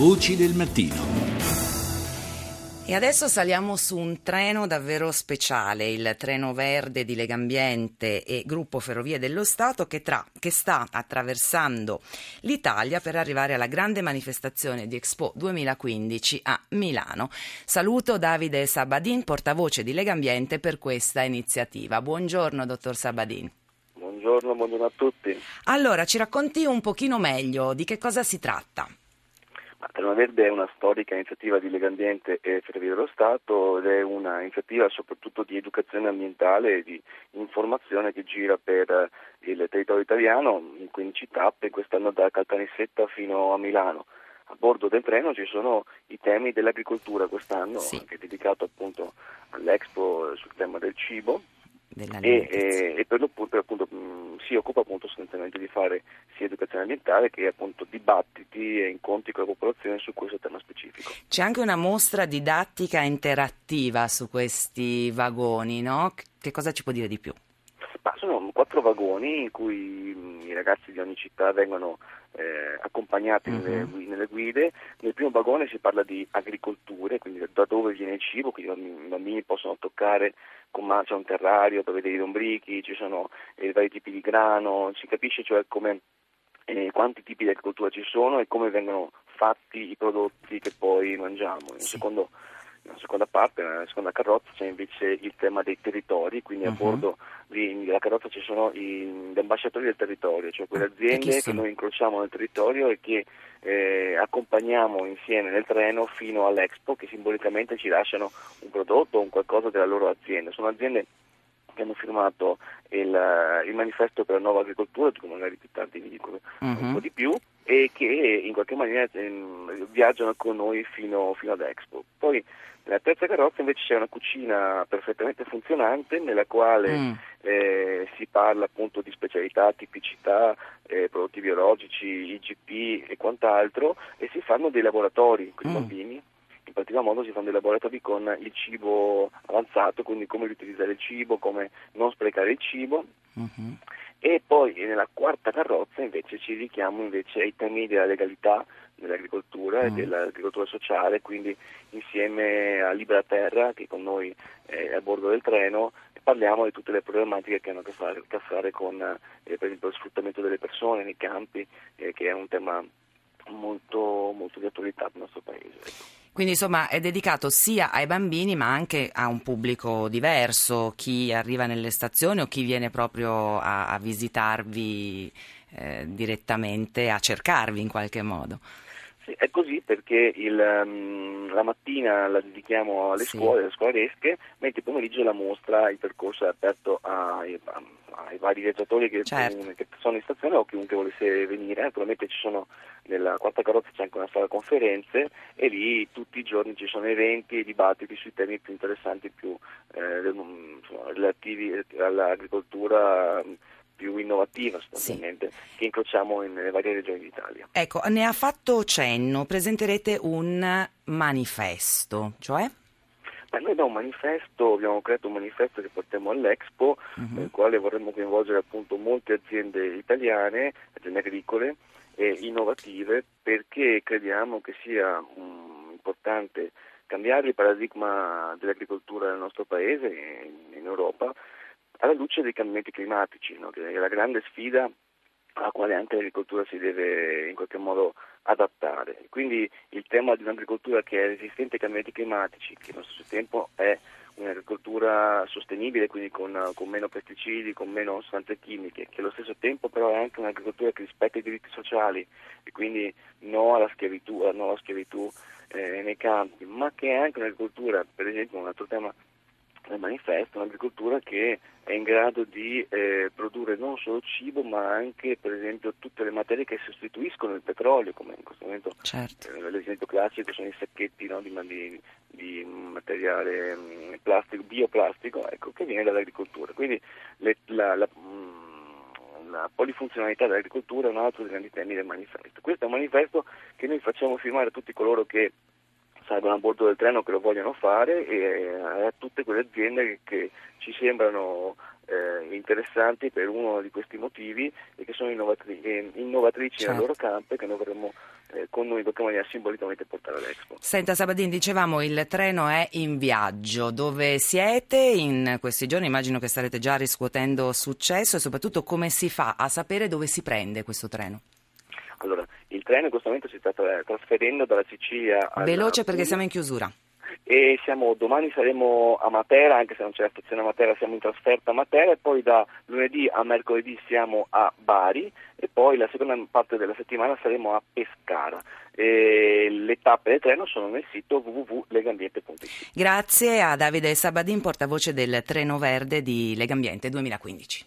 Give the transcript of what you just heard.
Voci del mattino. E adesso saliamo su un treno davvero speciale, il treno verde di Legambiente e Gruppo Ferrovie dello Stato che, tra, che, sta attraversando l'Italia per arrivare alla grande manifestazione di Expo 2015 a Milano. Saluto Davide Sabadin, portavoce di Legambiente per questa iniziativa. Buongiorno, dottor Sabadin. Buongiorno, buongiorno a tutti. Allora, ci racconti un pochino meglio di che cosa si tratta? Ma Treno Verde è una storica iniziativa di Legambiente e Ferrovie dello Stato ed è un'iniziativa soprattutto di educazione ambientale e di informazione che gira per il territorio italiano in 15 tappe, quest'anno da Caltanissetta fino a Milano. A bordo del treno ci sono i temi dell'agricoltura quest'anno, Sì. che è dedicato appunto all'Expo sul tema del cibo e, e, e per lo appunto, mh, si occupa appunto sostanzialmente di fare sia educazione ambientale che appunto dibattiti e incontri con la popolazione su questo tema specifico. C'è anche una mostra didattica interattiva su questi vagoni, no? Che cosa ci può dire di più? Ma sono quattro vagoni in cui mh, i ragazzi di ogni città vengono eh, accompagnati nelle, Mhm. nelle guide. Nel primo vagone si parla di agricolture, quindi da dove viene il cibo, quindi i bambini- i possono toccare con mano c'è un terrario dove dei lombrichi, ci sono eh, vari tipi di grano, si capisce cioè come eh, quanti tipi di agricoltura ci sono e come vengono fatti i prodotti che poi mangiamo. Sì. secondo nella seconda parte, nella seconda carrozza c'è invece il tema dei territori, quindi a Mhm. bordo lì nella carrozza ci sono i- gli ambasciatori del territorio, cioè quelle Ah, aziende che noi incrociamo nel territorio e che eh, accompagniamo insieme nel treno fino all'Expo che simbolicamente ci lasciano un prodotto o un qualcosa della loro azienda. Sono aziende che hanno firmato il, il manifesto per la nuova agricoltura, cui magari più tardi vi dico un Mhm. po' di più, e che in qualche maniera ehm, viaggiano con noi fino, fino ad Expo. Poi nella terza carrozza invece c'è una cucina perfettamente funzionante nella quale Mm. eh, si parla appunto di specialità, tipicità, eh, prodotti biologici, IGP e quant'altro e si fanno dei laboratori con i Mm. bambini. In particolar modo si fanno dei laboratori con il cibo avanzato, quindi come riutilizzare il cibo, come non sprecare il cibo Mhm. e poi nella quarta carrozza invece ci richiamo invece ai temi della legalità dell'agricoltura e Mm. dell'agricoltura sociale, quindi insieme a Libera Terra che con noi è a bordo del treno parliamo di tutte le problematiche che hanno a che fare, a fare con eh, per esempio lo sfruttamento delle persone nei campi, eh, che è un tema molto, molto di attualità del nostro paese. Quindi insomma è dedicato sia ai bambini ma anche a un pubblico diverso, chi arriva nelle stazioni o chi viene proprio a, a visitarvi eh, direttamente, a cercarvi in qualche modo. Sì, è così perché il, ehm, la mattina la dedichiamo alle Sì. scuole, alle scolasche, mentre il pomeriggio la mostra, il percorso è aperto ai, ai vari viaggiatori che, Certo. che sono in stazione o chiunque volesse venire. Naturalmente ci sono nella quarta carrozza c'è anche una sala conferenze e lì tutti i giorni ci sono eventi e dibattiti sui temi più interessanti, più eh, insomma, relativi all'agricoltura mm, più innovativa sostanzialmente, che incrociamo in- nelle varie regioni d'Italia. Ecco, ne ha fatto cenno, presenterete un manifesto, cioè? Ma noi abbiamo un manifesto, abbiamo creato un manifesto che portiamo all'Expo, Mhm. nel quale vorremmo coinvolgere appunto molte aziende italiane, aziende agricole e innovative, perché crediamo che sia mm, importante cambiare il paradigma dell'agricoltura nel nostro paese e in Europa alla luce dei cambiamenti climatici, no? che è la grande sfida alla quale anche l'agricoltura si deve in qualche modo adattare. Quindi il tema di un'agricoltura che è resistente ai cambiamenti climatici, che allo stesso tempo è un'agricoltura sostenibile, quindi con, con meno pesticidi, con meno sostanze chimiche, che allo stesso tempo però è anche un'agricoltura che rispetta i diritti sociali e quindi no alla schiavitù, no alla schiavitù eh, nei campi, ma che è anche un'agricoltura, per esempio un altro tema del manifesto, un'agricoltura che è in grado di eh, produrre non solo cibo ma anche per esempio tutte le materie che sostituiscono il petrolio, come in questo momento Certo. eh, l'esempio classico sono i sacchetti no, di, di- di materiale mm, plastico, bioplastico, ecco, che viene dall'agricoltura. Quindi le- la, la- mm, la polifunzionalità dell'agricoltura è un altro dei grandi temi del manifesto. Questo è un manifesto che noi facciamo firmare a tutti coloro che salgono a bordo del treno che lo vogliono fare e a tutte quelle aziende che, che ci sembrano eh, interessanti per uno di questi motivi e che sono innovatri- eh, innovatrici Certo. nel loro campo e che noi vorremmo eh, con noi in qualche maniera simbolicamente portare all'Expo. Senta Sabadin, dicevamo il treno è in viaggio, dove siete in questi giorni? Immagino che starete già riscuotendo successo e soprattutto come si fa a sapere dove si prende questo treno? Allora, il treno in questo momento si sta trasferendo dalla Sicilia alla Veloce perché siamo in chiusura e siamo, domani saremo a Matera, anche se non c'è la stazione a Matera, siamo in trasferta a Matera e poi da lunedì a mercoledì siamo a Bari e poi la seconda parte della settimana saremo a Pescara. E le tappe del treno sono nel sito www.legambiente.it. Grazie a Davide Sabadin, portavoce del Treno Verde di Legambiente 2015.